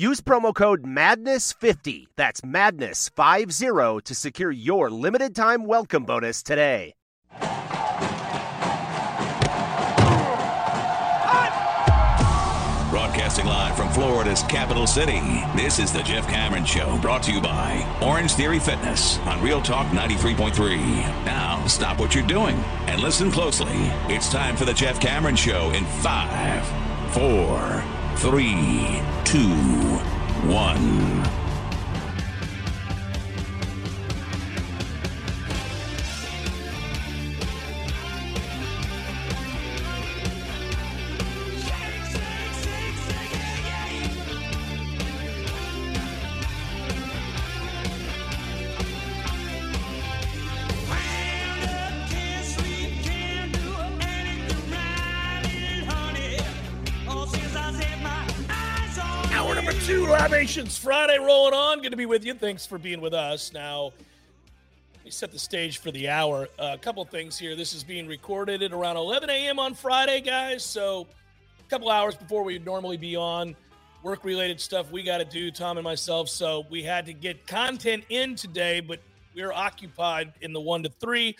Use promo code MADNESS50, that's MADNESS50, to secure your limited time welcome bonus today. Broadcasting live from Florida's capital city, this is the Jeff Cameron Show, brought to you by Orange Theory Fitness on Real Talk 93.3. Now, stop what you're doing and listen closely. It's time for the Jeff Cameron Show in five, four, three, two, one. Libations Friday rolling on. Good to be with you. Thanks for being with us. Now, let me set the stage for the hour. a couple things here. This is being recorded at around 11 a.m. on Friday, guys. So, a couple hours before we would normally be on. Work related stuff we got to do, Tom and myself. So, we had to get content in today, but we are occupied in the one to three.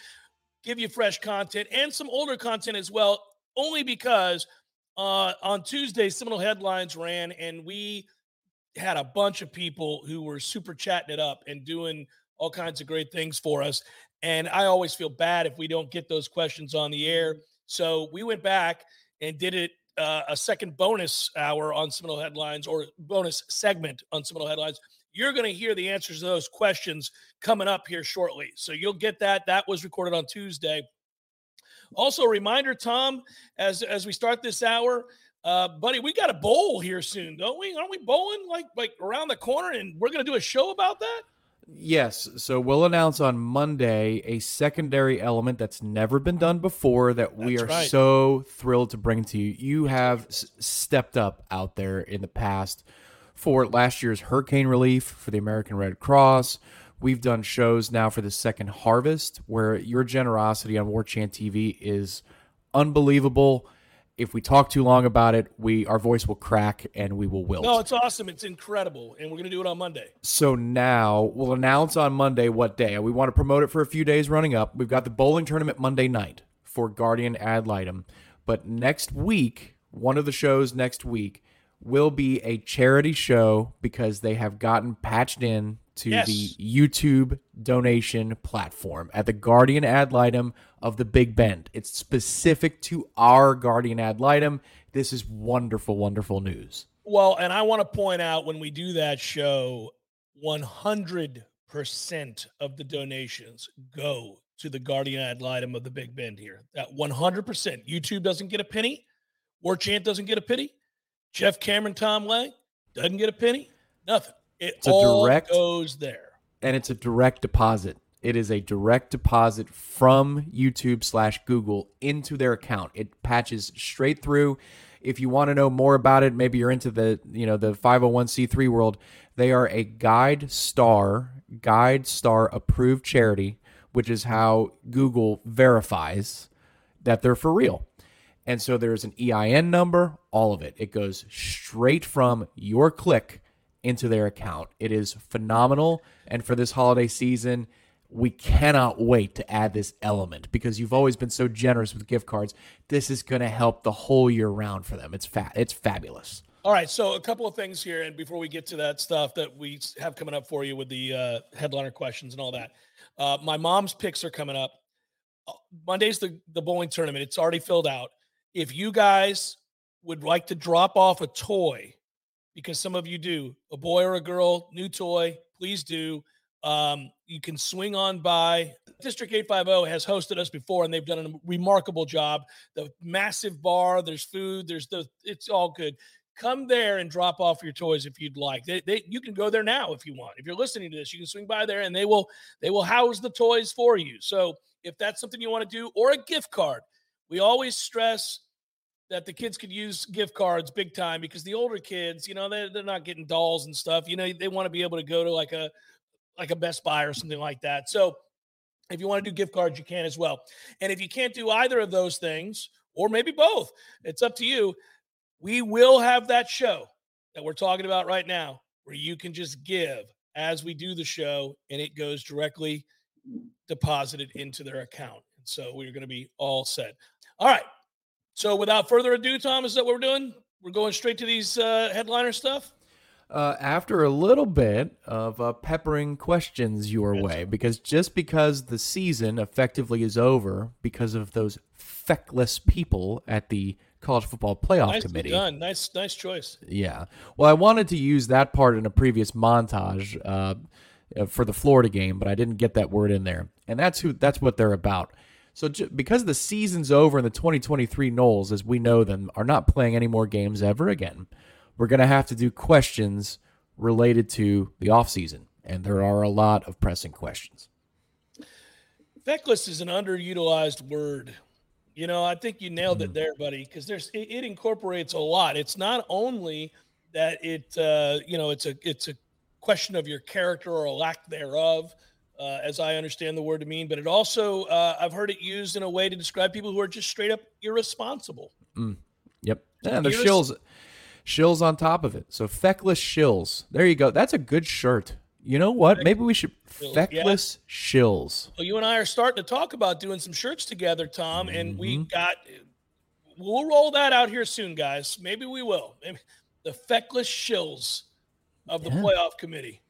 Give you fresh content and some older content as well, only because uh, on Tuesday, Seminole Headlines ran, and we had a bunch of people who were super chatting it up and doing all kinds of great things for us. And I always feel bad if we don't get those questions on the air. So we went back and did it uh, a second bonus hour on Seminole Headlines or bonus segment on Seminole Headlines. You're going to hear the answers to those questions coming up here shortly. So you'll get that. That was recorded on Tuesday. Also, a reminder, Tom, as as we start this hour, uh, buddy, we got a bowl here soon, don't we? Aren't we bowling like like around the corner? And we're gonna do a show about that. Yes. So we'll announce on Monday a secondary element that's never been done before that we That's are right. so thrilled to bring to you. You have s- stepped up out there in the past for last year's hurricane relief for the American Red Cross. We've done shows now for the second harvest where your generosity on War Chant TV is unbelievable. If we talk too long about it, we our voice will crack and we will wilt. No, it's awesome. It's incredible, and we're gonna do it on Monday. So now we'll announce on Monday what day. We want to promote it for a few days running up. We've got the bowling tournament Monday night for Guardian Ad Litem. But next week, one of the shows next week will be a charity show because they have gotten patched in to Yes. the YouTube donation platform at the Guardian Ad Litem of the Big Bend. It's specific to our Guardian Ad Litem. This is wonderful, wonderful news. Well, and I want to point out when we do that show, 100% of the donations go to the Guardian ad litem of the Big Bend here. That 100%. YouTube doesn't get a penny. War Chant doesn't get a penny. Jeff Cameron, Tom Lang doesn't get a penny. Nothing. It It's a all direct- goes there. and it's a direct deposit. It is a direct deposit from YouTube slash Google into their account. It patches straight through. If you want to know more about it, maybe you're into the you know the 501c3 world. They are a Guide Star Guide Star approved charity, which is how Google verifies that they're for real. And so there's an EIN number, all of it. It goes straight from your click into their account. It is phenomenal. And for this holiday season, we cannot wait to add this element because you've always been so generous with gift cards. This is going to help the whole year round for them. It's fa- it's fabulous. All right, so a couple of things here, and before we get to that stuff that we have coming up for you with the uh, headliner questions and all that, uh, my mom's picks are coming up. Uh, Monday's the the bowling tournament; it's already filled out. If you guys would like to drop off a toy because some of you do. A boy or a girl, new toy, please do. Um, you can swing on by. District 850 has hosted us before, and they've done a remarkable job. The massive bar, there's food, there's the, it's all good. Come there and drop off your toys if you'd like. They, they, you can go there now if you want. If you're listening to this, you can swing by there, and they will, they will house the toys for you. So if that's something you want to do, or a gift card, we always stress that the kids could use gift cards big time because the older kids, you know, they're, they're not getting dolls and stuff. You know, they want to be able to go to like a like a Best Buy or something like that. So if you want to do gift cards, you can as well. And if you can't do either of those things, or maybe both, it's up to you. We will have that show that we're talking about right now where you can just give as we do the show and it goes directly deposited into their account. So we're going to be all set. All right. So without further ado, Tom, is that what we're doing? We're going straight to these uh, headliner stuff. Uh, after a little bit of uh, peppering questions your way, because just because the season effectively is over because of those feckless people at the college football playoff Nicely committee. done. Nice, nice choice. Yeah. Well, I wanted to use that part in a previous montage uh, uh, for the Florida game, but I didn't get that word in there, and that's who. That's what they're about. So j- because the season's over and the 2023 Noles, as we know them, are not playing any more games ever again, we're going to have to do questions related to the offseason. And there are a lot of pressing questions. Feckless is an underutilized word. You know, I think you nailed it there, buddy, because there's it, it incorporates a lot. It's not only that it uh, you know, it's a it's a question of your character or a lack thereof, uh, as I understand the word to mean, but it also uh, I've heard it used in a way to describe people who are just straight up irresponsible. Yep. And the Here's- shills, shills on top of it. So feckless shills. There you go. That's a good shirt. You know what? Maybe we should Shills, yeah. feckless shills. Well, you and I are starting to talk about doing some shirts together, Tom, and we Mm-hmm. got we'll roll that out here soon, guys. Maybe we will. Maybe the feckless shills of the Yeah. playoff committee.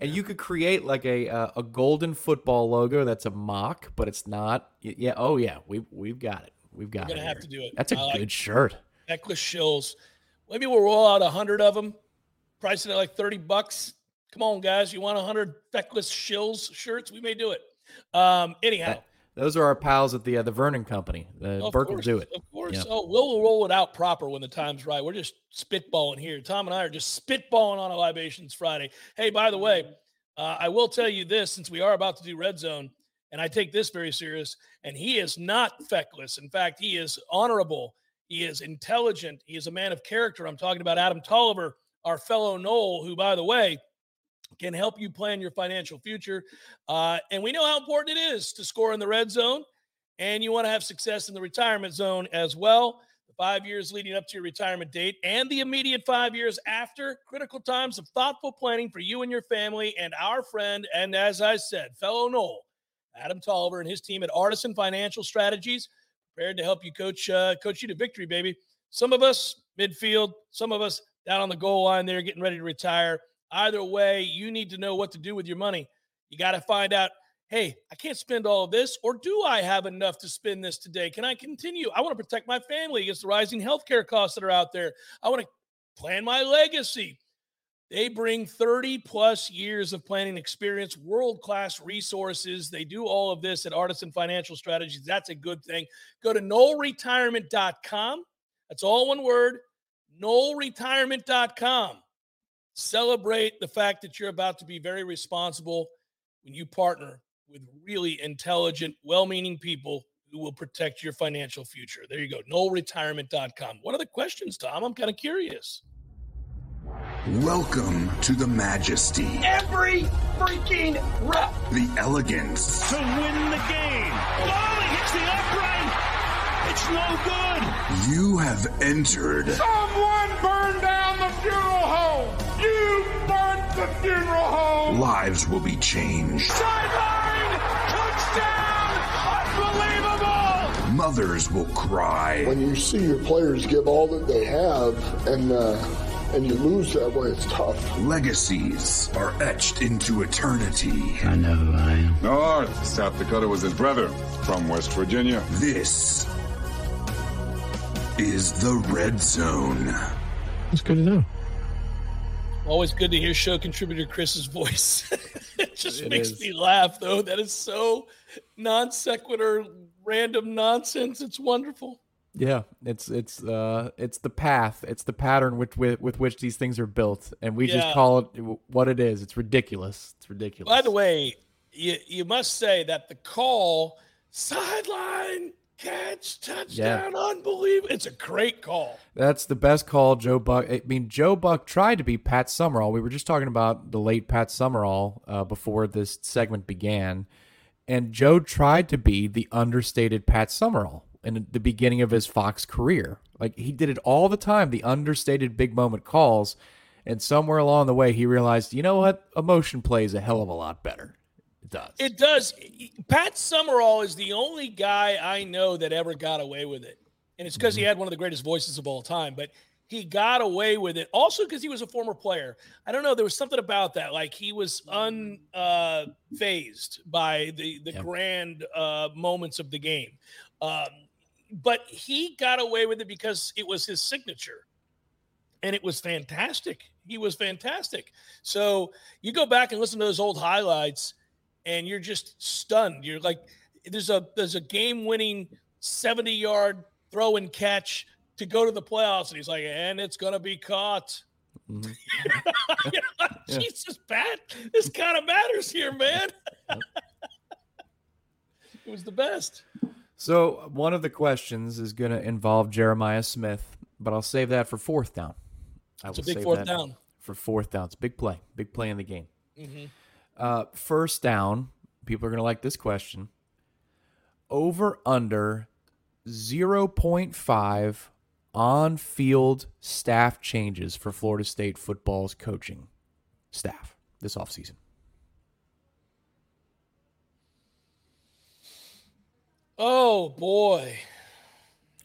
And you could create like a uh, a golden football logo that's a mock, but it's not. Yeah. Oh yeah. We we've got it. We've got We're gonna it. have here. to do it. That's a I good it. shirt. Feckless shills. Maybe we'll roll out a hundred of them, price it at like thirty bucks. Come on, guys! You want a hundred feckless shills shirts? We may do it. Um, anyhow, Those are our pals at the uh, the Vernon Company. Uh, Of Burke will do it. Of course. Yeah. Oh, we'll roll it out proper when the time's right. We're just spitballing here. Tom and I are just spitballing on a Libations Friday. Hey, by the way, uh, I will tell you this since we are about to do Red Zone, and I take this very serious, and he is not feckless. In fact, he is honorable. He is intelligent. He is a man of character. I'm talking about Adam Tolliver, our fellow Nole, who, by the way, can help you plan your financial future. Uh, and we know how important it is to score in the red zone and you want to have success in the retirement zone as well. The five years leading up to your retirement date and the immediate five years after, critical times of thoughtful planning for you and your family. And our friend, and as I said, fellow Nole, Adam Tolliver and his team at Artisan Financial Strategies, prepared to help you coach uh, coach you to victory, baby. Some of us midfield, some of us down on the goal line there, getting ready to retire. Either way, you need to know what to do with your money. You got to find out hey, I can't spend all of this, or do I have enough to spend this today? Can I continue? I want to protect my family against the rising healthcare costs that are out there. I want to plan my legacy. They bring 30 plus years of planning experience, world class resources. They do all of this at Artisan Financial Strategies. That's a good thing. Go to knollretirement.com. That's all one word knollretirement.com. Celebrate the fact that you're about to be very responsible when you partner with really intelligent, well meaning people who will protect your financial future. There you go, knollretirement.com. What are the questions, Tom? I'm kind of curious. Welcome to the majesty, every freaking rep. the elegance, to win the game. Oh, he hits the upright. It's no good. you have entered Someone burned down the funeral funeral home. lives will be changed, Sideline touchdown. Unbelievable. mothers will cry, when you see your players give all that they have and uh, and you lose that way, it's tough. legacies are etched into eternity. I know who I am. North, South Dakota was his brother from West Virginia. This is the Red Zone. It's good to know. Always good to hear show contributor Chris's voice. it just It makes is. me laugh, though. That is so non sequitur, random nonsense. It's wonderful. Yeah, it's it's uh it's the path, it's the pattern with with, with which these things are built, and we Yeah. just call it what it is. It's ridiculous. It's ridiculous. By the way, you, you must say that the call, sideline catch, touchdown, unbelievable. It's a great call. That's the best call Joe Buck. I mean, Joe Buck tried to be Pat Summerall. We were just talking about the late Pat Summerall uh, before this segment began, and Joe tried to be the understated Pat Summerall in the beginning of his Fox career. Like he did it all the time, the understated big moment calls, and somewhere along the way he realized, you know what, emotion plays a hell of a lot better. It does. It does. Pat Summerall is the only guy I know that ever got away with it. And it's because he had one of the greatest voices of all time, but he got away with it also because he was a former player. I don't know. There was something about that. Like he was unfazed uh, by the, the grand uh, moments of the game. Um, but he got away with it because it was his signature and it was fantastic. He was fantastic. So you go back and listen to those old highlights, and you're just stunned. You're like, there's a there's a game winning 70 yard throw and catch to go to the playoffs, and he's like, and it's gonna be caught. Mhm. You're Yeah. Jesus, Pat, this kind of matters here, man. it was the best. So one of the questions is going to involve Jeremiah Smith, but I'll save that for fourth down. I It's a big fourth down. For fourth down, it's a big play, big play in the game. Mhm. Uh, first down, people are going to like this question. Over under 0.5 on field staff changes for Florida State football's coaching staff this offseason. Oh boy.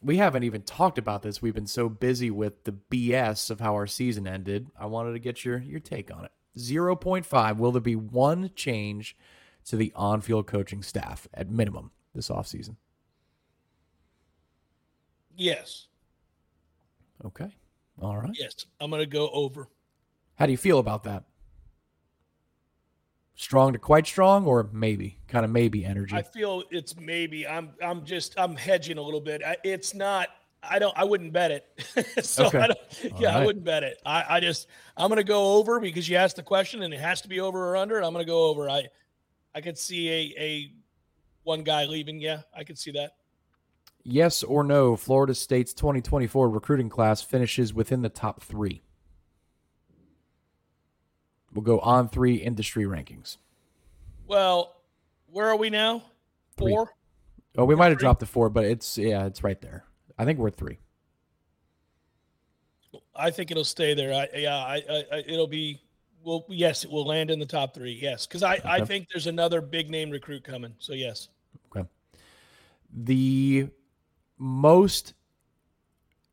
we haven't even talked about this. We've been so busy with the BS of how our season ended. I wanted to get your your take on it. 0.5 will there be one change to the on-field coaching staff at minimum this offseason? Yes. Okay. All right. Yes. I'm gonna go over. How do you feel about that? Strong to quite strong or maybe? Kind of maybe energy. I feel it's maybe. I'm I'm just I'm hedging a little bit. I, it's not. I don't. I wouldn't bet it. so Okay. I don't, yeah, I wouldn't bet it. I, I just I'm gonna go over because you asked the question and it has to be over or under. And I'm gonna go over. I I could see a a one guy leaving. Yeah, I could see that. yes or no, Florida State's 2024 recruiting class finishes within the top 3. We'll go on 3 industry rankings. Well, where are we now? Three. Four. Oh, we might have dropped the 4, but it's yeah, it's right there. I think we're at 3. I think it'll stay there. I, yeah, I, I, it'll be. Well, yes, it will land in the top three. Yes, because I, I think there's another big name recruit coming. So yes, Okay. The most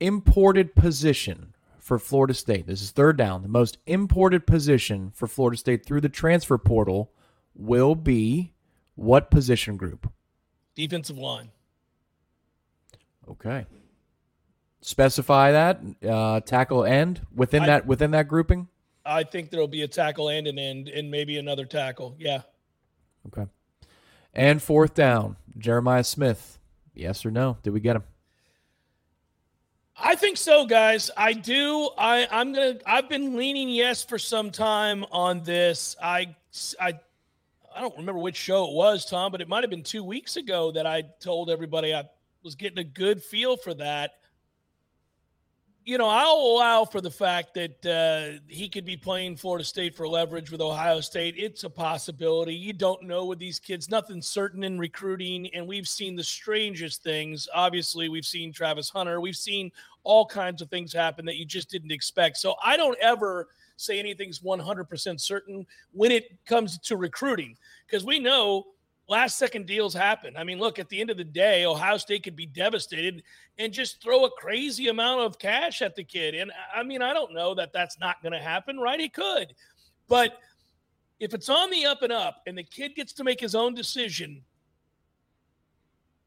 imported position for Florida State. This is third down. The most imported position for Florida State through the transfer portal will be what position group? defensive line. Okay. Specify that uh, tackle end within I- that within that grouping. I think there'll be a tackle and an end, and maybe another tackle. Yeah, Okay. And fourth down, Jeremiah Smith. Yes or no? Did we get him? I think so, guys. I do. I I'm gonna. I've been leaning yes for some time on this. I I I don't remember which show it was, Tom, but it might have been two weeks ago that I told everybody I was getting a good feel for that. You know, I'll allow for the fact that uh, he could be playing Florida State for leverage with Ohio State. It's a possibility. You don't know with these kids. Nothing's certain in recruiting, and we've seen the strangest things. Obviously, we've seen Travis Hunter. We've seen all kinds of things happen that you just didn't expect. So I don't ever say anything's 100% certain when it comes to recruiting because we know last second deals happen. I mean, look, at the end of the day, Ohio State could be devastated and just throw a crazy amount of cash at the kid. And I mean, I don't know that that's not going to happen, right? It could. But if it's on the up and up and the kid gets to make his own decision,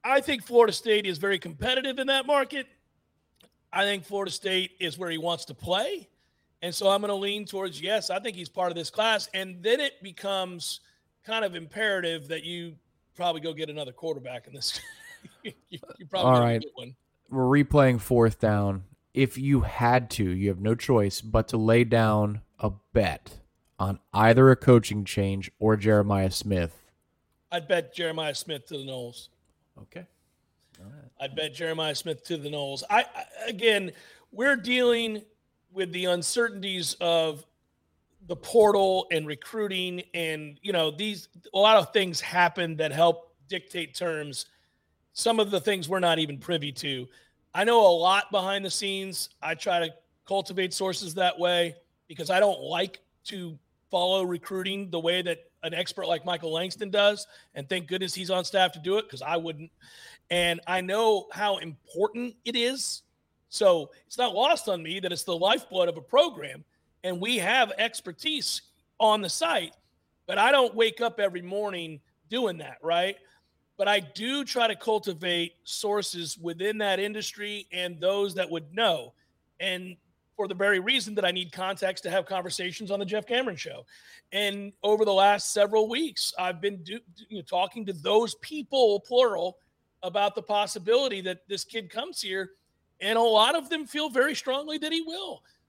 I think Florida State is very competitive in that market. I think Florida State is where he wants to play. And so I'm going to lean towards yes, I think he's part of this class. And then it becomes kind of imperative that you probably go get another quarterback in this. you, you probably All right. one. We're replaying fourth down. If you had to, you have no choice but to lay down a bet on either a coaching change or Jeremiah Smith. I'd bet Jeremiah Smith to the Noles. Okay. I'd bet Jeremiah Smith to the Noles. I, I again, we're dealing with the uncertainties of the portal and recruiting, and you know these a lot of things happen that help dictate terms. Some of the things we're not even privy to. I know a lot behind the scenes. I try to cultivate sources that way because I don't like to follow recruiting the way that an expert like Michael Langston does. And thank goodness he's on staff to do it because I wouldn't. And I know how important it is. So it's not lost on me that it's the lifeblood of a program. And we have expertise on the site, but I don't wake up every morning doing that, right? But I do try to cultivate sources within that industry and those that would know. And for the very reason that I need contacts to have conversations on the Jeff Cameron show. And over the last several weeks, I've been do, you know, talking to those people, plural, about the possibility that this kid comes here, and a lot of them feel very strongly that he will.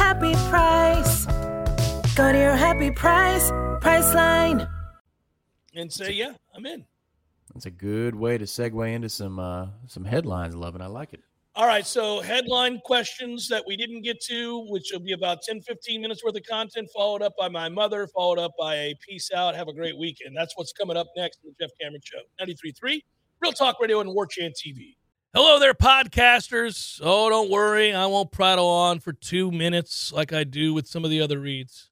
happy price. Go to your happy price, Priceline. And say, yeah, I'm in. That's a good way to segue into some uh, some headlines, Lovin. I like it. All right, so headline questions that we didn't get to, which will be about 10, 15 minutes worth of content, followed up by my mother, followed up by a peace out. Have a great weekend. That's what's coming up next on the Jeff Cameron Show. 93.3, Real Talk Radio and War Chant TV. Hello there, podcasters. Oh, don't worry. I won't prattle on for two minutes like I do with some of the other reads.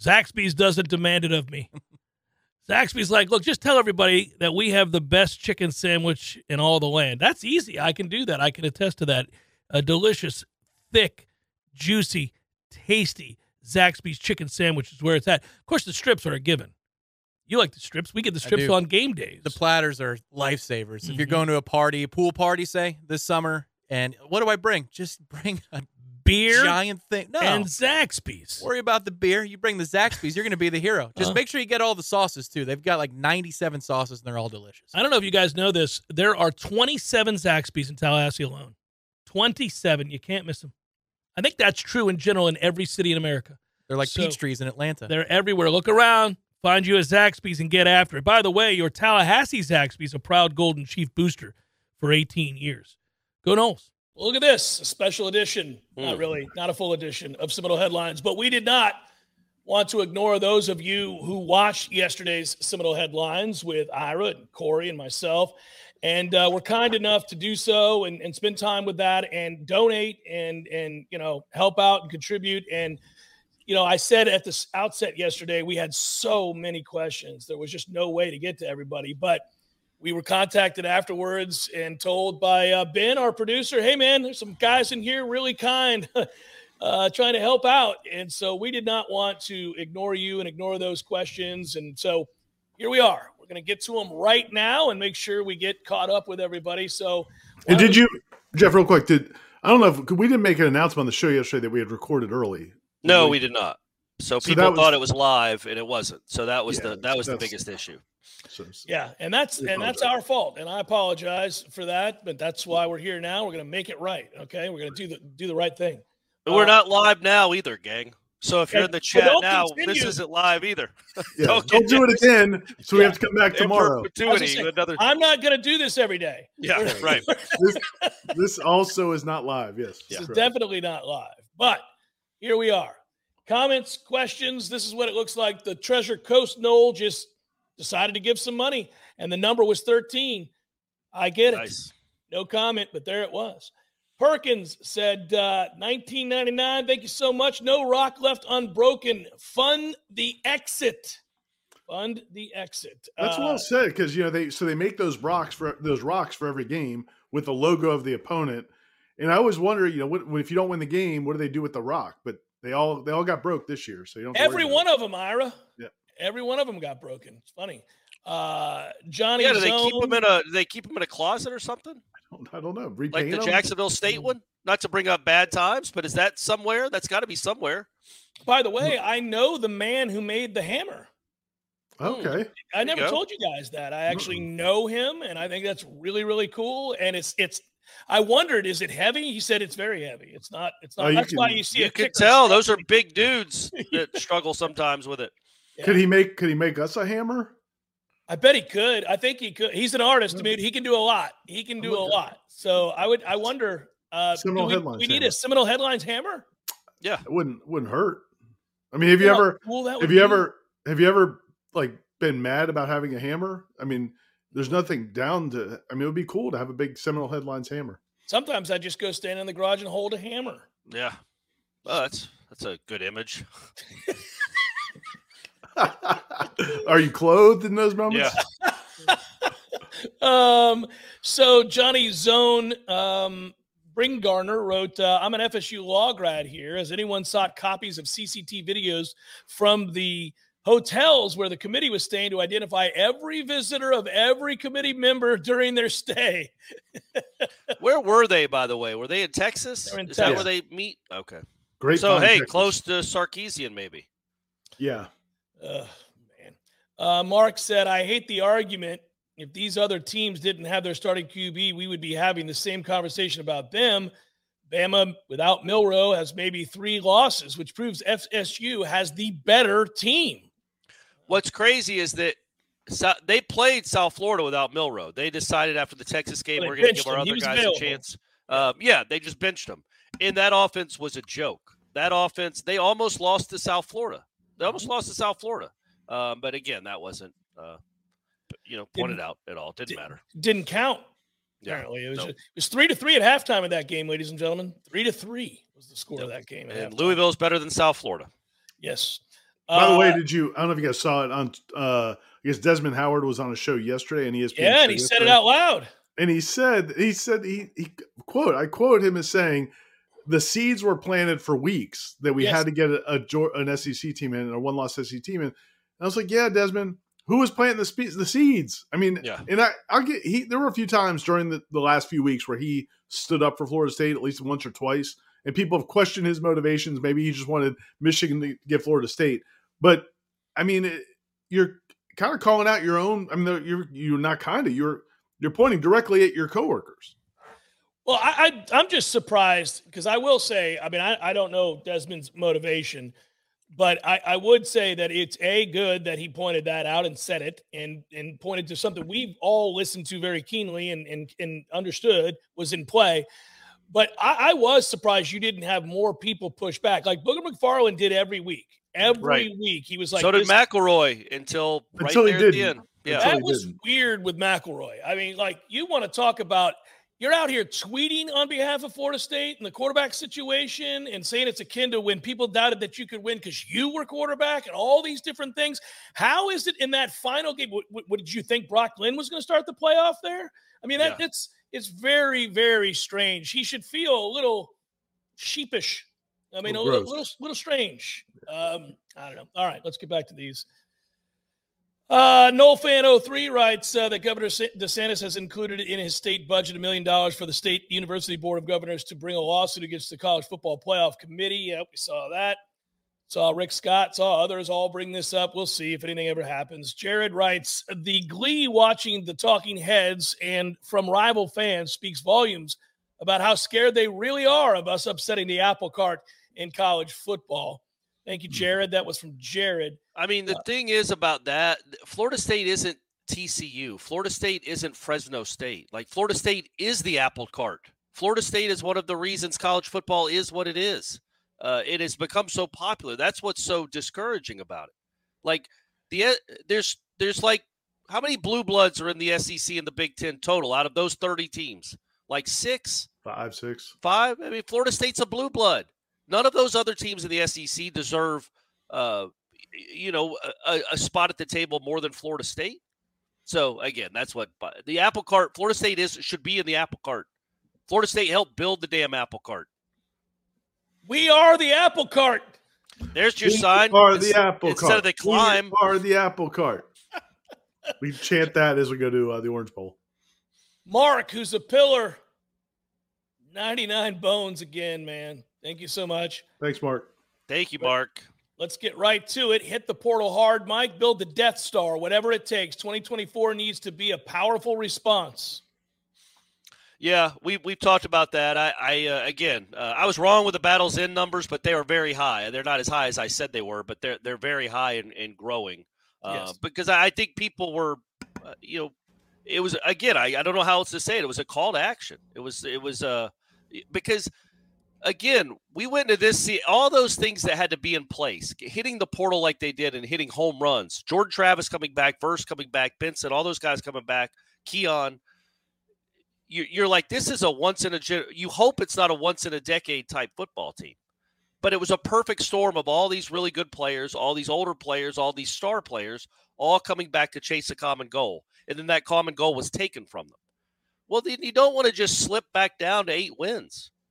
Zaxby's doesn't demand it of me. Zaxby's like, look, just tell everybody that we have the best chicken sandwich in all the land. That's easy. I can do that. I can attest to that. A delicious, thick, juicy, tasty Zaxby's chicken sandwich is where it's at. Of course, the strips are a given. You like the strips? We get the strips on game days. The platters are lifesavers. If you're Mhm. going to a party, a pool party, say this summer, and what do I bring? Just bring a Beer giant thing. No, and Zaxby's. worry about the beer. You bring the Zaxby's, you're going to be the hero. Just Uh. make sure you get all the sauces too. They've got like 97 sauces, and they're all delicious. I don't know if you guys know this. There are 27 Zaxby's in Tallahassee alone. 27. You can't miss them. I think that's true in general in every city in America. They're like So- peach trees in Atlanta. They're everywhere. Look around, find you a Zaxby's and get after it. By the way, your Tallahassee Zaxby's a proud Golden Chief booster for 18 years. Go Noles. Look at this, a special edition. Not really, not a full edition of Seminole Headlines, but we did not want to ignore those of you who watched yesterday's Seminole Headlines with Ira and Corey and myself. And uh, we're kind enough to do so and, and spend time with that and donate and and you know help out and contribute and you know, I said at the outset yesterday, we had so many questions. There was just no way to get to everybody. But we were contacted afterwards and told by uh, Ben, our producer, hey, man, there's some guys in here really kind, uh, trying to help out. And so we did not want to ignore you and ignore those questions. And so here we are. We're going to get to them right now and make sure we get caught up with everybody. So, And did you, Jeff, real quick? Did I don't know if we didn't make an announcement on the show yesterday that we had recorded early. No, we did not. So So people was- thought it was live, and it wasn't. So that was Yeah, the that was the biggest issue. Yeah, and that's and that's our fault, and I apologize for that. But that's why we're here now. We're gonna make it right. Okay, we're gonna do the do the right thing. But we're Uh, not live now either, gang. So if you're in the chat don't now, this isn't live either. Yeah, Don't don't, do it again. So we Yeah. have to come back tomorrow. Perpetuity, say, another... I'm not gonna do this every day. Yeah, right. This, this also is not live. Yes, This is definitely not live, but here we are. Comments, questions. This is what it looks like. The Treasure Coast Nole just decided to give some money, and the number was 13. I get it. No comment, but there it was. Perkins said, uh, 1999. Thank you so much. No rock left unbroken. Fund the exit. Fund the exit. That's Uh, well said because you know they so they make those rocks for those rocks for every game with the logo of the opponent, and I always wonder, you know, what, if you don't win the game, what do they do with the rock? But they all they all got broke this year, so you don't. Every one of them, Ira. Yeah. Every one of them got broken. It's funny. Uh, Johnny Yeah, do they keep Zone- them in a? Do they keep them in a closet or something? it. I don't know. Like the the 'em? Jacksonville State one? Not to bring up bad times, but is that somewhere? That's got to be somewhere. By the way, hmm. I know the man who made the hammer. Hmm. Okay. I never go. told you guys that. I actually hmm. know him, and I think that's really, really cool. And it's it's. I wondered, is it heavy? He said it's very heavy. It's not. It's not. Oh, you that's why you see You a can kicker tell those are big dudes that struggle sometimes with it. Could he make could he make us a hammer? I bet he could. I think he could. He's an artist. I mean, he can do a lot. He can do a lot. So I would. I wonder. Uh, do Seminole we, Headlines we need hammer. a Seminole headlines hammer. Yeah, It wouldn't wouldn't hurt. I mean, have you You ever cool have you be? ever have you ever like been mad about having a hammer? I mean, there's nothing down to. I mean, it would be cool to have a big Seminole Headlines hammer. Sometimes I just go stand in the garage and hold a hammer. yeah. Oh, that's that's a good image. Are you clothed in those moments? Yeah. Um, so Johnny Zone um, Bringgarner wrote, uh, "I'm an FSU law grad here. Has anyone sought copies of CCT videos from the hotels where the committee was staying to identify every visitor of every committee member during their stay?" Where were they, by the way? Were they in Texas? They're in Is that where they meet? Okay. Great. so hey, Texas. close to Sarkisian, maybe. Yeah. Ugh, man. Uh, Mark said, I hate the argument. If these other teams didn't have their starting QB, we would be having the same conversation about them. Bama, without Milroe, has maybe three losses, which proves FSU has the better team. What's crazy is that so, they played South Florida without Milroe. They decided after the Texas game Well, we're going to give our him. Other guys available. a chance. Uh, yeah, they just benched him, and that offense was a joke. That offense, they almost lost to South Florida. They almost lost to South Florida. Um, but again, that wasn't, uh, you know, pointed Didn't- out at all. It didn't matter. Didn't count. Yeah, Apparently, it was nope. it was three to three at halftime of that game, ladies and gentlemen. Three to three was the score of that game. And halftime. Louisville's better than South Florida. yes. By the way, Uh, did you? I don't know if you guys saw it on. uh I guess Desmond Howard was on a show yesterday, and ESPN. yeah, and he said it out loud. and he said he said he, he quote I quote him as saying the seeds were planted for weeks that we Yes. had to get a, a an SEC team in and a one loss SEC team in. And I was like, yeah, Desmond, who was planting the spe- the seeds? I mean, Yeah. and I I'll get he. There were a few times during the, the last few weeks where he stood up for Florida State at least once or twice, and people have questioned his motivations. Maybe he just wanted Michigan to get Florida State, but I mean, it, you're kind of calling out your own. I mean, you're you're not kind of you're you're pointing directly at your coworkers. Well, I, I I'm just surprised because I will say, I mean, I, I don't know Desmond's motivation, but I, I would say that it's a good that he pointed that out and said it and and pointed to something we've all listened to very keenly and and, and understood was in play. But I, I was surprised you didn't have more people push back like Booger McFarland did every week. Every Right. week he was like, so did this- McElroy until right Until he there at the didn't. end. Yeah. That was didn't. weird with McElroy. I mean, like you want to talk about you're out here tweeting on behalf of Florida State and the quarterback situation and saying it's akin to when people doubted that you could win because you were quarterback and all these different things. How is it in that final game? What, what- what did you think Brock Glenn was going to start the playoff there? I mean, that Yeah. it's it's very very strange. He should feel a little sheepish. I mean, a Little little little, strange. Um, I don't know. All right, let's get back to these. Uh, Nole Fan 03 writes uh, that Governor DeSantis has included in his state budget a million dollars for the state university board of governors to bring a lawsuit against the college football playoff committee. Yep, we saw that. Saw Rick Scott, saw others all bring this up. We'll see if anything ever happens. Jared writes the glee watching the talking heads and from rival fans speaks volumes about how scared they really are of us upsetting the apple cart in college football. Thank you, Jared. That was from Jared. I mean, the thing is about that, Florida State isn't TCU. Florida State isn't Fresno State. Like Florida State is the apple cart. Florida State is one of the reasons college football is what it is. Uh, it has become so popular. That's what's so discouraging about it. Like the uh, there's there's like how many blue bloods are in the SEC and the Big Ten total out of those 30 teams? Like six. Five, six. Five. I mean, Florida State's a blue blood. None of those other teams in the SEC deserve, uh, you know, a, a spot at the table more than Florida State. So again, that's what the apple cart. Florida State is should be in the apple cart. Florida State helped build the damn apple cart. We are the apple cart. There's your we sign. Are the apple instead cart. of the climb. We are the apple cart. we chant that as we go to uh, the Orange Bowl. Mark, who's a pillar. 99 bones again, man. Thank you so much. Thanks, Mark. Thank you, Mark. Let's get right to it. Hit the portal hard, Mike. Build the Death Star, whatever it takes. 2024 needs to be a powerful response. Yeah, we we've talked about that. I, I uh, again, uh, I was wrong with the battles in numbers, but they are very high. They're not as high as I said they were, but they're they're very high and, and growing. Uh, Yes. Because I think people were, uh, you know, it was again. I, I don't know how else to say it. It was a call to action. It was it was uh because again we went into this see all those things that had to be in place hitting the portal like they did and hitting home runs jordan travis coming back first coming back benson all those guys coming back keon. You, you're like this is a once in a you hope it's not a once in a decade type football team. But it was a perfect storm of all these really good players all these older players all these star players all coming back to chase a common goal. And then that common goal was taken from them. Well then you don't want to just slip back down to eight wins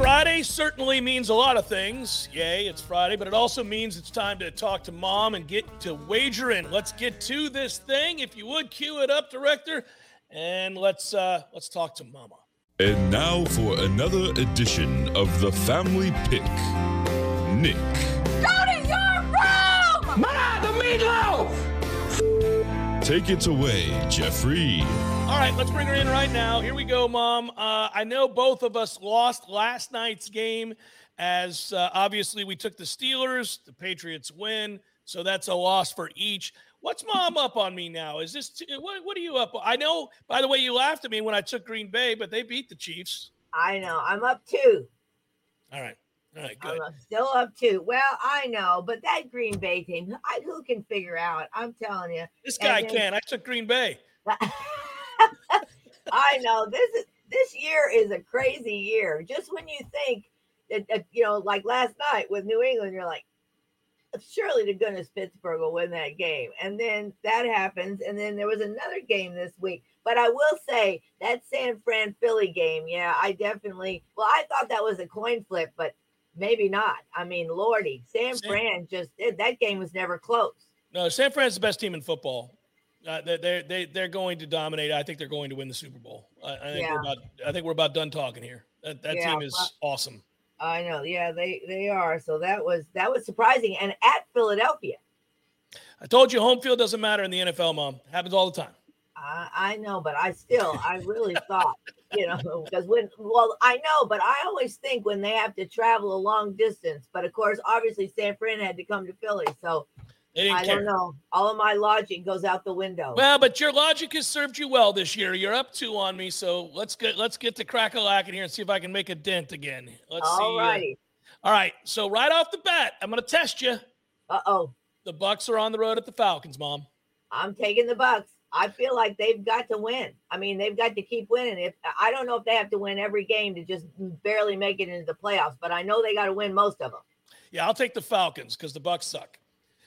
Friday certainly means a lot of things. Yay, it's Friday, but it also means it's time to talk to mom and get to wagering. Let's get to this thing. If you would, cue it up, director, and let's uh let's talk to mama. And now for another edition of the Family Pick. Nick, Go to your room! Ma, the meatloaf! Take it away, Jeffrey. All right, let's bring her in right now. Here we go, Mom. Uh, I know both of us lost last night's game, as uh, obviously we took the Steelers. The Patriots win, so that's a loss for each. What's Mom up on me now? Is this t- what? What are you up? I know. By the way, you laughed at me when I took Green Bay, but they beat the Chiefs. I know. I'm up too. All right. All right. Good. I'm still up two. Well, I know, but that Green Bay team, I, who can figure out? I'm telling you. This guy then- can. I took Green Bay. I know this is this year is a crazy year. Just when you think that, you know, like last night with New England, you're like, surely to goodness Pittsburgh will win that game, and then that happens, and then there was another game this week. But I will say that San Fran Philly game, yeah, I definitely. Well, I thought that was a coin flip, but maybe not. I mean, Lordy, San San- Fran just that game was never close. No, San Fran's the best team in football. Uh, they they they they're going to dominate. I think they're going to win the Super Bowl. I, I think Yeah. we're about. I think we're about done talking here. That that Yeah, team is but- awesome. I know, yeah, they they are. So that was that was surprising, and at Philadelphia. I told you home field doesn't matter in the NFL, Mom. Happens all the time. I, I know, but I still, I really thought, you know, because when, well, I know, but I always think when they have to travel a long distance, but of course, obviously, San Fran had to come to Philly, so I care. don't know. All of my logic goes out the window. Well, but your logic has served you well this year. You're up two on me, so let's get let's get to crack a lack in here and see if I can make a dent again. Let's see. All uh, righty. all right. So right off the bat, I'm going to test you. Uh oh. The Bucks are on the road at the Falcons, Mom. I'm taking the Bucks. I feel like they've got to win. I mean, they've got to keep winning. If I don't know if they have to win every game to just barely make it into the playoffs, but I know they got to win most of them. Yeah, I'll take the Falcons because the Bucks suck.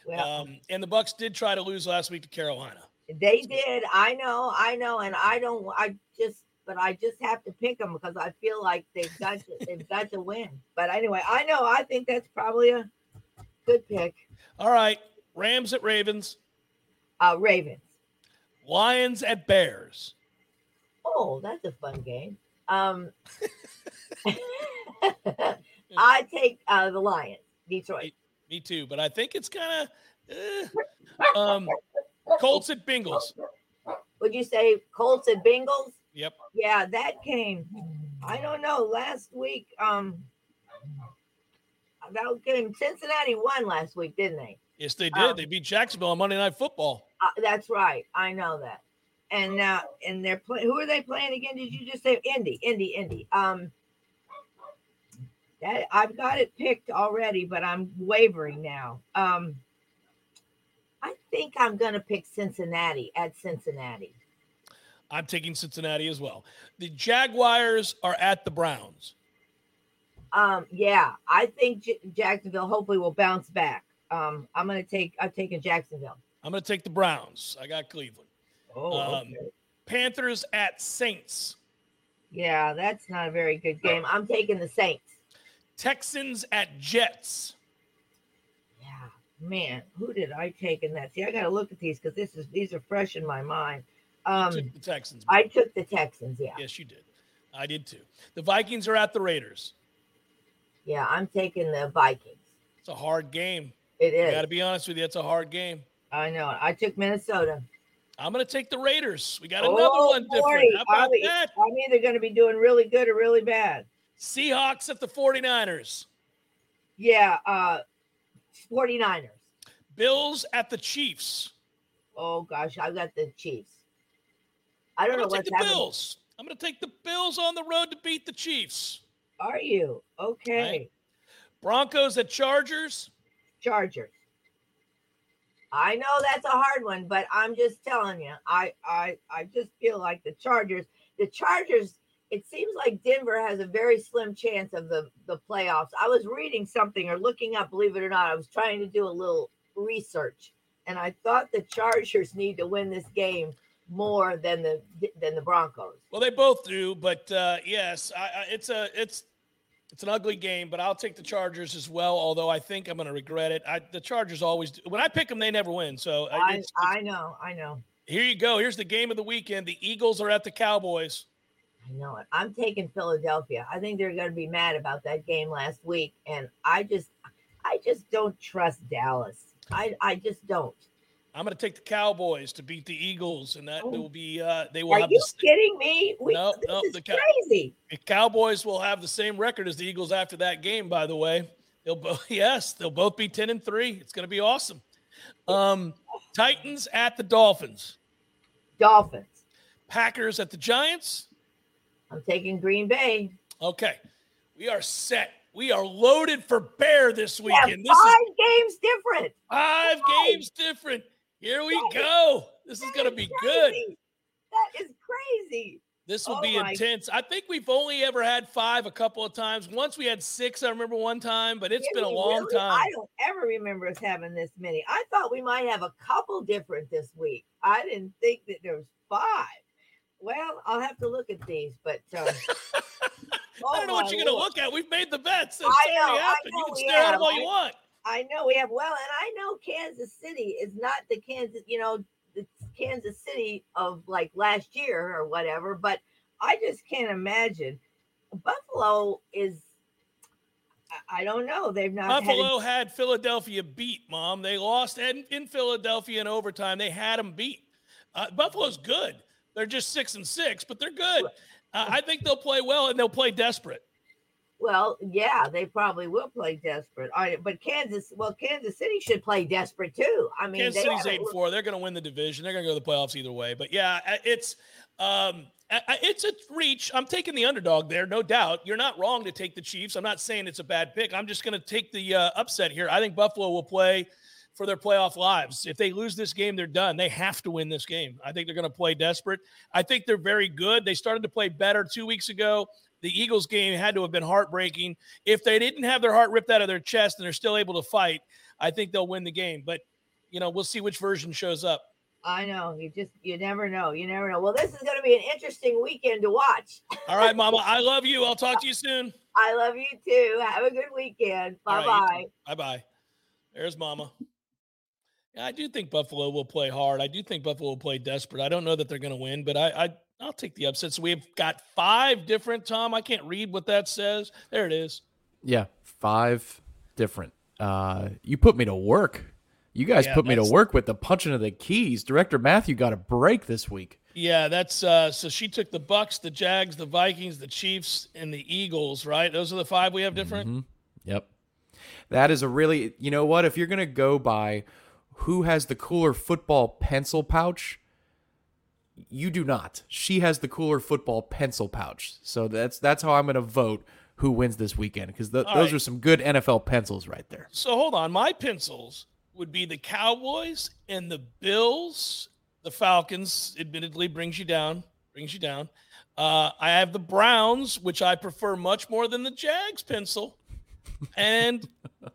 Well, Um, and the Bucks did try to lose last week to Carolina. They did. I know. I know. And I don't. I just. But I just have to pick them because I feel like they've got to. they've got to win. But anyway, I know. I think that's probably a good pick. All right, Rams at Ravens, Uh, Ravens. Lions at Bears. Oh, that's a fun game. Um, I take uh, the Lions. Detroit. Me too, but I think it's kind of eh. um, Colts at Bengals. Would you say Colts at Bengals? Yep. Yeah, that came. I don't know. Last week, um, that game. Cincinnati won last week, didn't they? Yes, they did. Um, they beat Jacksonville on Monday Night Football. Uh, that's right. I know that. And now, and they're playing. Who are they playing again? Did you just say Indy? Indy, Indy. Um, that I've got it picked already, but I'm wavering now. Um, I think I'm going to pick Cincinnati at Cincinnati. I'm taking Cincinnati as well. The Jaguars are at the Browns. Um, yeah, I think J- Jacksonville hopefully will bounce back. Um, I'm going to take. I'm taking Jacksonville. I'm going to take the Browns. I got Cleveland. Oh, Um, okay. Panthers at Saints. yeah, that's not a very good game. I'm taking the Saints. Texans at Jets. Yeah, man, who did I take in that? See, I got to look at these because this is these are fresh in my mind. Um, took the Texans. I took the Texans. Yeah, Yes, you did. I did too. The Vikings are at the Raiders. yeah, I'm taking the Vikings. It's a hard game. It I is. got to be honest with you. It's a hard game. I know. I took Minnesota. I'm going to take the Raiders. We got another Oh, one different. How about I'm, e- that? I'm either going to be doing really good or really bad. Seahawks at the 49ers. Yeah, uh 49ers. Bills at the Chiefs. Oh gosh, I've got the Chiefs. I don't I'm know what's take the happening. Bills. I'm going to take the Bills on the road to beat the Chiefs. Are you okay? Right. Broncos at Chargers. Chargers. I know that's a hard one, but I'm just telling you. I I I just feel like the Chargers. The Chargers. It seems like Denver has a very slim chance of the the playoffs. I was reading something or looking up. Believe it or not, I was trying to do a little research, and I thought the Chargers need to win this game more than the than the Broncos. Well, they both do, but uh, yes, I, I, it's a it's it's an ugly game. But I'll take the Chargers as well. Although I think I'm going to regret it. I, the Chargers always do. when I pick them, they never win. So uh, I it's, I know, I know. here you go. Here's the game of the weekend. The Eagles are at the Cowboys. I know it. I'm taking Philadelphia. I think they're going to be mad about that game last week, and I just, I just don't trust Dallas. I, I just don't. I'm going to take the Cowboys to beat the Eagles, and that will be uh, they will Are have you the, kidding me? We, No, this no, is the crazy. the Cowboys will have the same record as the Eagles after that game. By the way, they'll both yes, they'll both be ten and three. It's going to be awesome. Um, Titans at the Dolphins. Dolphins. Packers at the Giants. I'm taking Green Bay. Okay, we are set. We are loaded for bear this Yeah, weekend. This five is games different. five games different. Here we go. This is going to be good. That is crazy. This will Oh be intense. I think we've only ever had five a couple of times. Once we had six, I remember one time, but it's been a long Really? time. I don't ever remember us having this many. I thought we might have a couple different this week. I didn't think that there was five. Well, I'll have to look at these, but um, I don't know what you're going to look at. We've made the bets. It's I know, already I know You can stare at them all you want. I know we have well, and I know Kansas City is not the Kansas, you know, the Kansas City of like last year or whatever, but I just can't imagine. Buffalo is I- don't know. They've not had Buffalo had Philadelphia beat, Mom. They lost in, in Philadelphia in overtime. They had them beat. Uh, Buffalo's good. They're just six and six, but they're good. Uh, I think they'll play well and they'll play desperate. Well, yeah, they probably will play desperate. All right, but Kansas, well, Kansas City should play desperate too. I mean, Kansas City's eight and four; they're going to win the division. They're going to go to the playoffs either way. But yeah, it's um, I- I- it's a reach. I'm taking the underdog there, no doubt. You're not wrong to take the Chiefs. I'm not saying it's a bad pick. I'm just going to take the uh, upset here. I think Buffalo will play for their playoff lives. If they lose this game, they're done. They have to win this game. I think they're going to play desperate. I think they're very good. They started to play better two weeks ago. The Eagles game had to have been heartbreaking. If they didn't have their heart ripped out of their chest and they're still able to fight, I think they'll win the game. But you know, we'll see which version shows up. I know. You just you never know. You never know. Well, this is going to be an interesting weekend to watch. All right, Mama. I love you. I'll talk to you soon. I love you too. Have a good weekend. Bye right, bye. Bye bye. There's Mama. Yeah, I do think Buffalo will play hard. I do think Buffalo will play desperate. I don't know that they're going to win, but I, I I'll take the upset. So we've got five different. Tom, I can't read what that says. There it is. Yeah, five different. Uh, you put me to work. You guys Yeah, put me to work with the punching of the keys. Director Matthew got a break this week. Yeah, that's uh so she took the Bucks, the Jags, the Vikings, the Chiefs, and the Eagles, right? Those are the five we have different. Mhm. Yep. That is a really, you know what? If you're going to go by who has the cooler football pencil pouch, you do not. She has the cooler football pencil pouch. So that's that's how I'm going to vote who wins this weekend because th- those right. are some good NFL pencils right there. So hold on. My pencils would be the Cowboys and the Bills. The Falcons, admittedly, brings you down. Brings you down. Uh, I have the Browns, which I prefer much more than the Jags pencil. And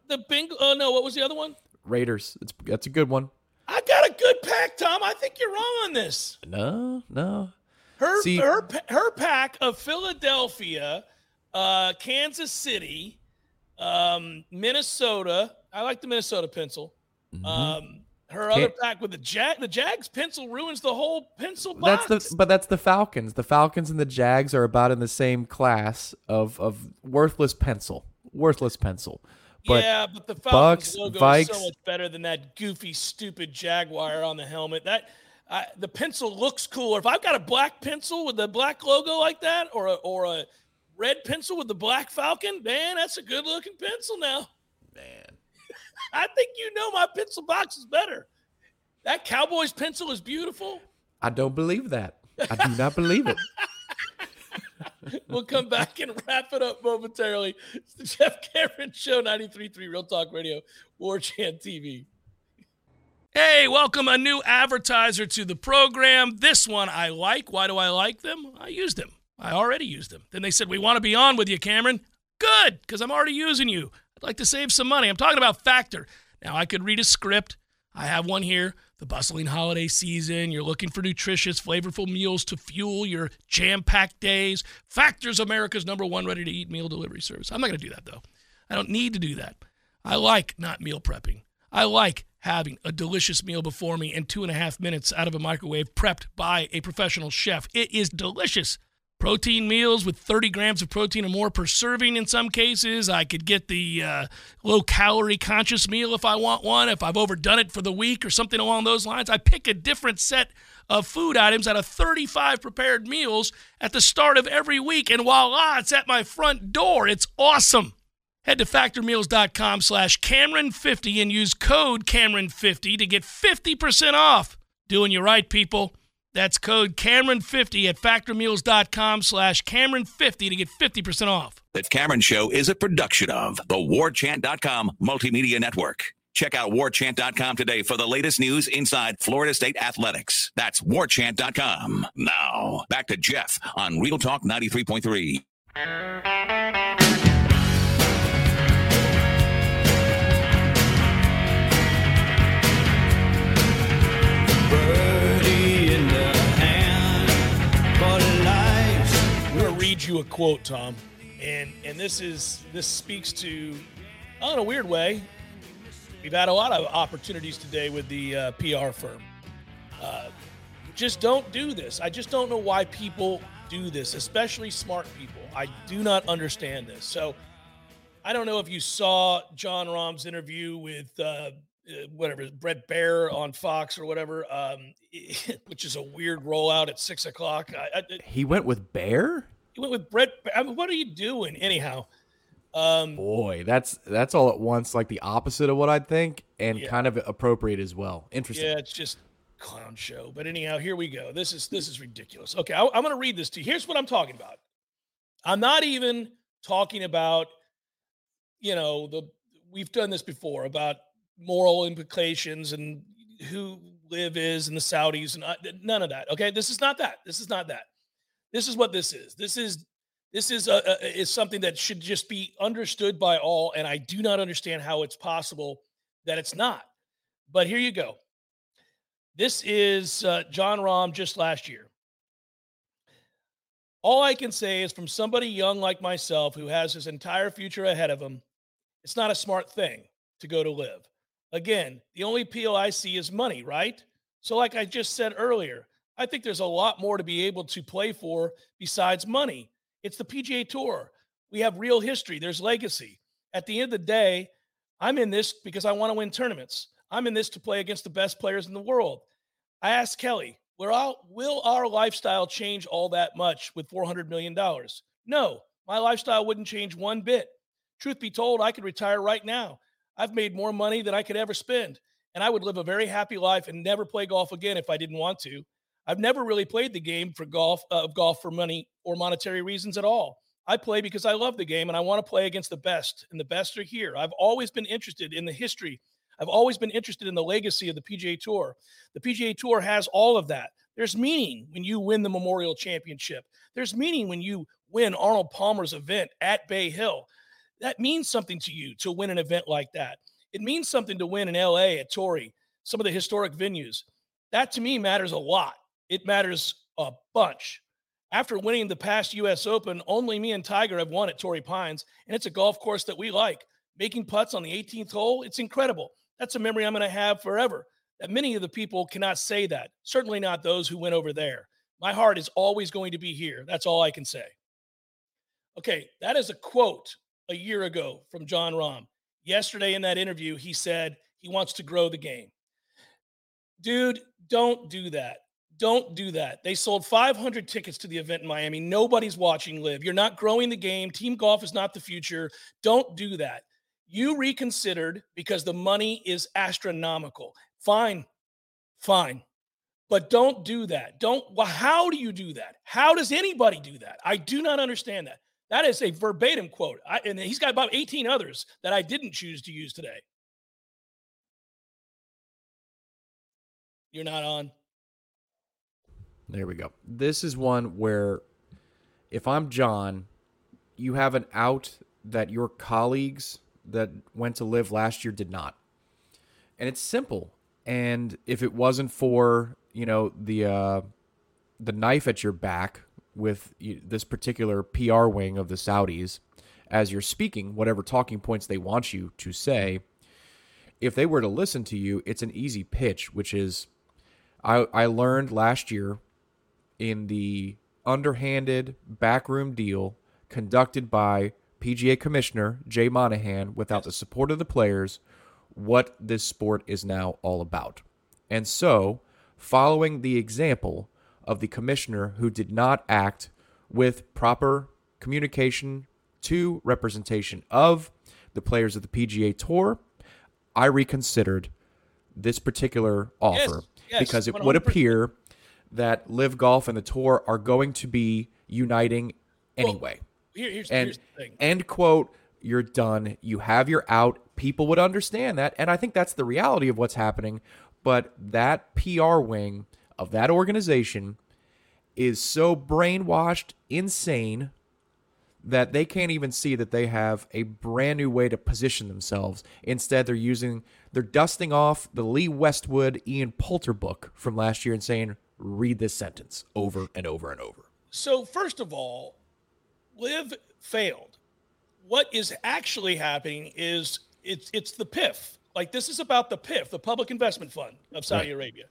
the Bengals. Oh, no. What was the other one? Raiders. It's that's a good one. I got a good pack, Tom. I think you're wrong on this. No, no. Her See- her her pack of Philadelphia, uh, Kansas City, um, Minnesota. I like the Minnesota pencil. Um, her other pack with the Jag the Jags pencil ruins the whole pencil box. That's the but that's the Falcons. The Falcons and the Jags are about in the same class of of worthless pencil. Worthless pencil. But yeah, but the Falcons Bucks, logo Vikes, is so much better than that goofy, stupid Jaguar on the helmet. That I the pencil looks cooler. If I've got a black pencil with a black logo like that, or a, or a red pencil with the black Falcon, man, that's a good looking pencil now. Man, I think you know my pencil box is better. That Cowboys pencil is beautiful. I don't believe that. I do not believe it. we'll come back and wrap it up momentarily. It's the Jeff Cameron Show, 93.3 Real Talk Radio, War Chant TV. Hey, welcome a new advertiser to the program. This one I like. Why do I like them? I used them. I already used them. Then they said, We want to be on with you, Cameron. Good, because I'm already using you. I'd like to save some money. I'm talking about Factor. Now, I could read a script. I have one here. The bustling holiday season. You're looking for nutritious, flavorful meals to fuel your jam packed days. Factor's America's number one ready to eat meal delivery service. I'm not going to do that, though. I don't need to do that. I like not meal prepping. I like having a delicious meal before me in two and a half minutes out of a microwave prepped by a professional chef. It is delicious. Protein meals with 30 grams of protein or more per serving in some cases. I could get the uh, low calorie conscious meal if I want one, if I've overdone it for the week or something along those lines. I pick a different set of food items out of 35 prepared meals at the start of every week. And voila, it's at my front door. It's awesome. Head to factormeals.com slash Cameron50 and use code Cameron50 to get 50% off. Doing you right, people. That's code Cameron50 at factormeals.com slash Cameron50 to get 50% off. The Cameron Show is a production of the warchant.com multimedia network. Check out warchant.com today for the latest news inside Florida State athletics. That's warchant.com. Now, back to Jeff on Real Talk 93.3. I'm you a quote, Tom. And and this is this speaks to oh, in a weird way. We've had a lot of opportunities today with the uh, PR firm. Uh, just don't do this. I just don't know why people do this, especially smart people. I do not understand this. So I don't know if you saw Jon Rahm's interview with uh, uh, whatever Bret Baier on Fox or whatever, um, which is a weird rollout at six o'clock. I, I, He went with Baier? He went with Bret. I mean, what are you doing anyhow? Um, Boy, that's that's all at once like the opposite of what I'd think and Yeah. kind of appropriate as well. Interesting. Yeah, it's just clown show. But anyhow, here we go. This is this is ridiculous. Okay, I, I'm going to read this to you. Here's what I'm talking about. I'm not even talking about, you know, the we've done this before about moral implications and who LIV is and the Saudis and I, none of that. Okay, this is not that. This is not that. This is what this is. This is this is a, a is something that should just be understood by all, and I do not understand how it's possible that it's not. But here you go. This is uh, Jon Rahm just last year. All I can say is from somebody young like myself who has his entire future ahead of him, it's not a smart thing to go to LIV. Again, the only appeal I see is money, right? So, like I just said earlier, I think there's a lot more to be able to play for besides money. It's the PGA Tour. We have real history, there's legacy. At the end of the day, I'm in this because I want to win tournaments. I'm in this to play against the best players in the world. I asked Kelly, our, will our lifestyle change all that much with $400 million? No, my lifestyle wouldn't change one bit. Truth be told, I could retire right now. I've made more money than I could ever spend. And I would live a very happy life and never play golf again if I didn't want to. I've never really played the game for golf, uh, golf for money or monetary reasons at all. I play because I love the game and I want to play against the best, and the best are here. I've always been interested in the history. I've always been interested in the legacy of the PGA Tour. The PGA Tour has all of that. There's meaning when you win the Memorial Championship. There's meaning when you win Arnold Palmer's event at Bay Hill. That means something to you to win an event like that. It means something to win in LA at Torrey, some of the historic venues. That to me matters a lot. It matters a bunch. After winning the past US Open, only me and Tiger have won at Torrey Pines, and it's a golf course that we like. Making putts on the 18th hole, it's incredible. That's a memory I'm going to have forever. That many of the people cannot say that, certainly not those who went over there. My heart is always going to be here. That's all I can say. Okay, that is a quote a year ago from Jon Rahm. Yesterday in that interview, he said he wants to grow the game. Dude, don't do that. Don't do that. They sold 500 tickets to the event in Miami. Nobody's watching live. You're not growing the game. Team golf is not the future. Don't do that. You reconsidered because the money is astronomical. Fine. Fine. But don't do that. Don't. Well, how do you do that? How does anybody do that? I do not understand that. That is a verbatim quote. I, and he's got about 18 others that I didn't choose to use today. You're not on. There we go. This is one where if I'm Jon, you have an out that your colleagues that went to LIV last year did not. And it's simple. And if it wasn't for, you know, the uh the knife at your back with this particular PR wing of the Saudis as you're speaking whatever talking points they want you to say, if they were to listen to you, it's an easy pitch, which is I I learned last year in the underhanded backroom deal conducted by PGA Commissioner Jay Monahan without the support of the players what this sport is now all about. And so, following the example of the commissioner who did not act with proper communication to representation of the players of the PGA Tour, I reconsidered this particular offer yes, yes, because it would appear that LIV Golf and the Tour are going to be uniting anyway. Well, here, here's, and here's the thing. end quote. You're done. You have your out. People would understand that, and I think that's the reality of what's happening. But that PR wing of that organization is so brainwashed, insane that they can't even see that they have a brand new way to position themselves. Instead, they're using, they're dusting off the Lee Westwood, Ian Poulter book from last year and saying, read this sentence over and over and over. So, first of all, LIV failed. What is actually happening is it's it's the PIF. Like this is about the PIF, the Public Investment Fund of Saudi Right. Arabia.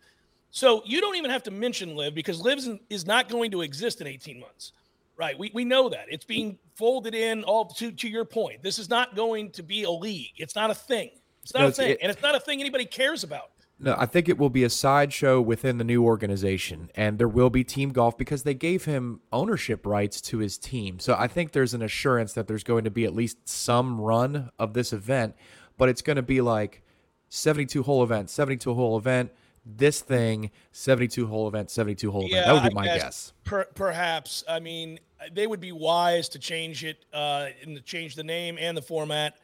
So you don't even have to mention LIV because LIV isn't- going to exist in 18 months. Right. We, we know that. It's being folded in all to, to your point. This is not going to be a league. It's not a thing. It's not No, a thing. it- and it's not a thing anybody cares about. No, I think it will be a sideshow within the new organization, and there will be team golf because they gave him ownership rights to his team. So I think there's an assurance that there's going to be at least some run of this event, but it's going to be like 72 hole event, 72 hole event, this thing, 72 hole event, 72 hole event. That would be my guess. Per, perhaps. I mean, they would be wise to change it uh, and to change the name and the format.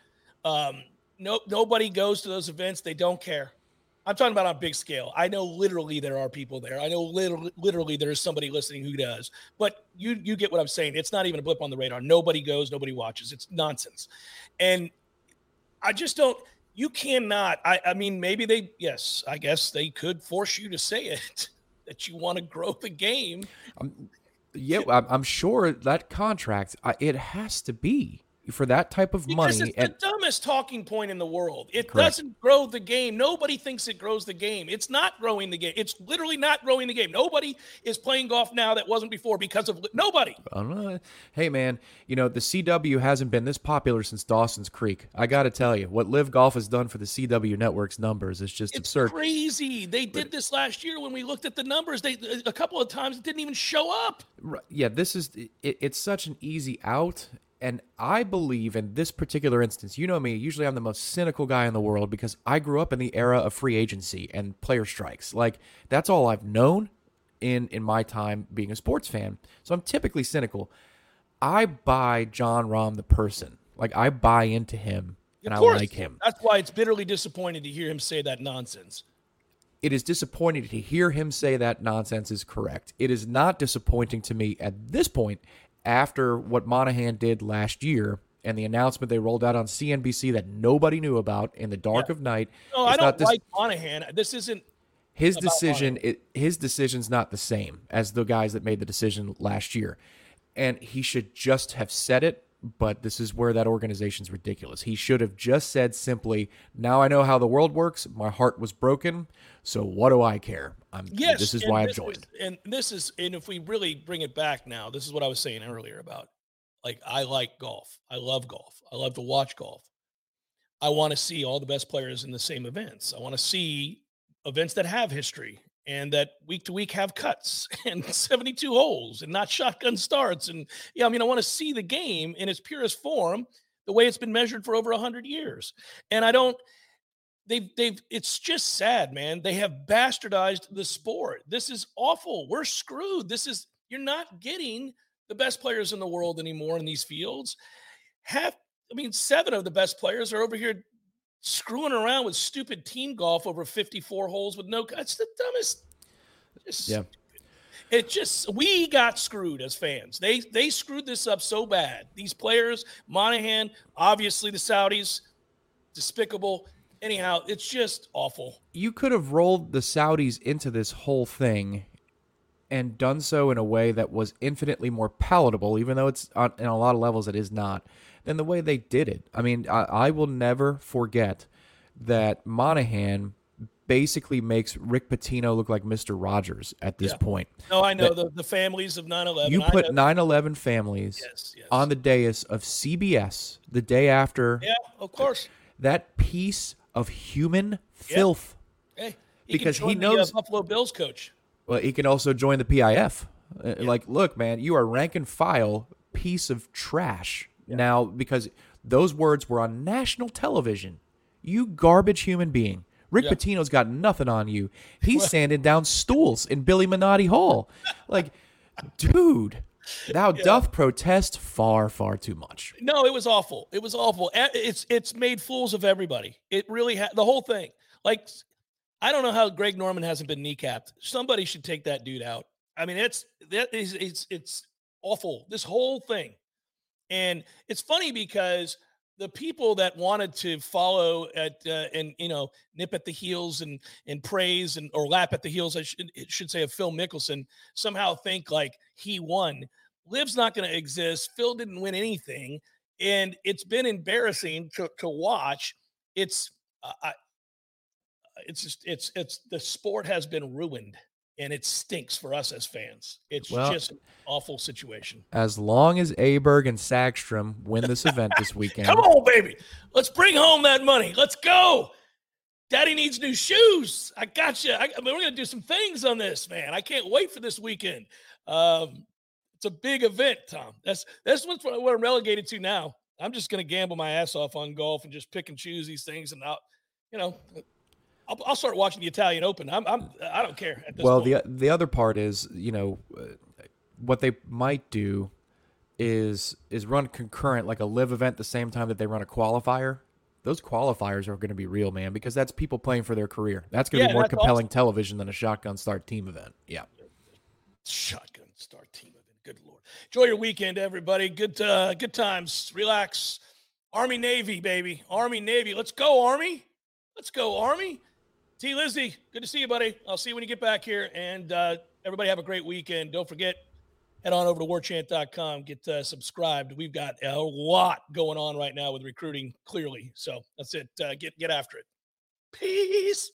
Um, no, nobody goes to those events. They don't care. I'm talking about on big scale. I know literally there are people there. I know literally, literally there is somebody listening who does. But you you get what I'm saying. It's not even a blip on the radar. Nobody goes. Nobody watches. It's nonsense. And I just don't. You cannot. I, I mean, maybe they. Yes, I guess they could force you to say it that you want to grow the game. Um, yeah, I'm, I'm sure that contract, uh, it has to be for that type of Because money. it's And the dumbest talking point in the world. It Correct. doesn't grow the game. Nobody thinks it grows the game. It's not growing the game. It's literally not growing the game. Nobody is playing golf now that wasn't before because of nobody. Hey, man, you know, the CW hasn't been this popular since Dawson's Creek. I got to tell you, what LIV Golf has done for the CW network's numbers is just It's absurd. crazy. They did this last year when we looked at the numbers. They a couple of times it didn't even show up. Right, Yeah, this is it, it's such an easy out And I believe in this particular instance, you know me, usually I'm the most cynical guy in the world because I grew up in the era of free agency and player strikes. Like that's all I've known in in my time being a sports fan. So I'm typically cynical. I buy Jon Rahm the person. Like I buy into him and I like him. That's why it's bitterly disappointing to hear him say that nonsense. It is disappointing to hear him say that nonsense is correct. It is not disappointing to me at this point after what Monahan did last year and the announcement they rolled out on CNBC that nobody knew about in the dark Yeah. of night. No, It's I don't dis- like Monahan. This isn't his decision it, his decision's not the same as the guys that made the decision last year and he should just have said it but this is where that organization's ridiculous he should have just said simply now i know how the world works my heart was broken so what do i care i'm Yes, this is why i've this joined is- and this is, and if we really bring it back now, this is what I was saying earlier about, like, I like golf. I love golf. I love to watch golf. I want to see all the best players in the same events. I want to see events that have history and that week to week have cuts and 72 holes and not shotgun starts. And yeah, I mean, I want to see the game in its purest form, the way it's been measured for over 100 years. And I don't, they've they've it's just sad man. They have bastardized the sport. This is awful. We're screwed. This is you're not getting the best players in the world anymore in these fields. Half i mean seven of the best players are over here screwing around with stupid team golf over 54 holes with no it's the dumbest just yeah. it just we got screwed as fans. They they screwed this up so bad. These players, Monahan, obviously the Saudis, despicable. Anyhow, it's just awful. you could have rolled the Saudis into this whole thing and done so in a way that was infinitely more palatable, even though it's on, in a lot of levels it is not, than the way they did it. I mean, I, I will never forget that Monahan basically makes Rick Pitino look like Mr. Rogers at this Yeah. point. No, I know That the, the families of 9-11. You put know- 9 11 families on the dais of CBS the day after Yeah, of course. that piece of human filth. Hey, he Because he join the, uh, knows- Buffalo Bills coach. Well, he can also join the PIF. Uh, Like, look, man, you are rank and file piece of trash now because those words were on national television. You garbage human being. Rick Yeah. Pitino's got nothing on you. He's sanding down stools in Billy Minardi Hall. Like, dude, thou doth protest far, far too much. No, it was awful. It was awful. It's it's made fools of everybody. It really had the whole thing. Like I don't know how Greg Norman hasn't been kneecapped. Somebody should take that dude out. I mean, it's that is it's it's awful. This whole thing. And it's funny because the people that wanted to follow at uh, and you know nip at the heels and and praise and or lap at the heels I should should say of Phil Mickelson somehow think like he won. LIV's not going to exist. Phil didn't win anything, and it's been embarrassing to to watch. It's uh, I, it's just it's it's the sport has been ruined, and it stinks for us as fans. It's Well- just an awful situation. As long as Aberg and Sagstrom win this event this weekend, Come on, baby. Let's bring home that money. Let's go. Daddy needs new shoes. I got you. I, I mean, we're gonna do some things on this, man. I can't wait for this weekend. Um, it's a big event, Tom. That's that's what's what I'm relegated to now. I'm just gonna gamble my ass off on golf and just pick and choose these things, and I'll, you know, I'll, I'll start watching the Italian Open. I'm, I'm I don't care at this well, point. the the other part is, you know, uh, what they might do is is run concurrent, like a live event, the same time that they run a qualifier. Those qualifiers are going to be real, man, because that's people playing for their career. That's going to Yeah, be more compelling awesome. television than a shotgun start team event. Yeah. shotgun start team event. Good lord. Enjoy your weekend, everybody. Good uh, good times. Relax. Army Navy, baby. Army Navy. Let's go, Army. Let's go, Army. T Lizzie, good to see you, buddy. I'll see you when you get back here. And uh, everybody have a great weekend. Don't forget, head on over to warchant.com, get uh, subscribed. We've got a lot going on right now with recruiting, clearly. So that's it. Uh, get get after it. Peace.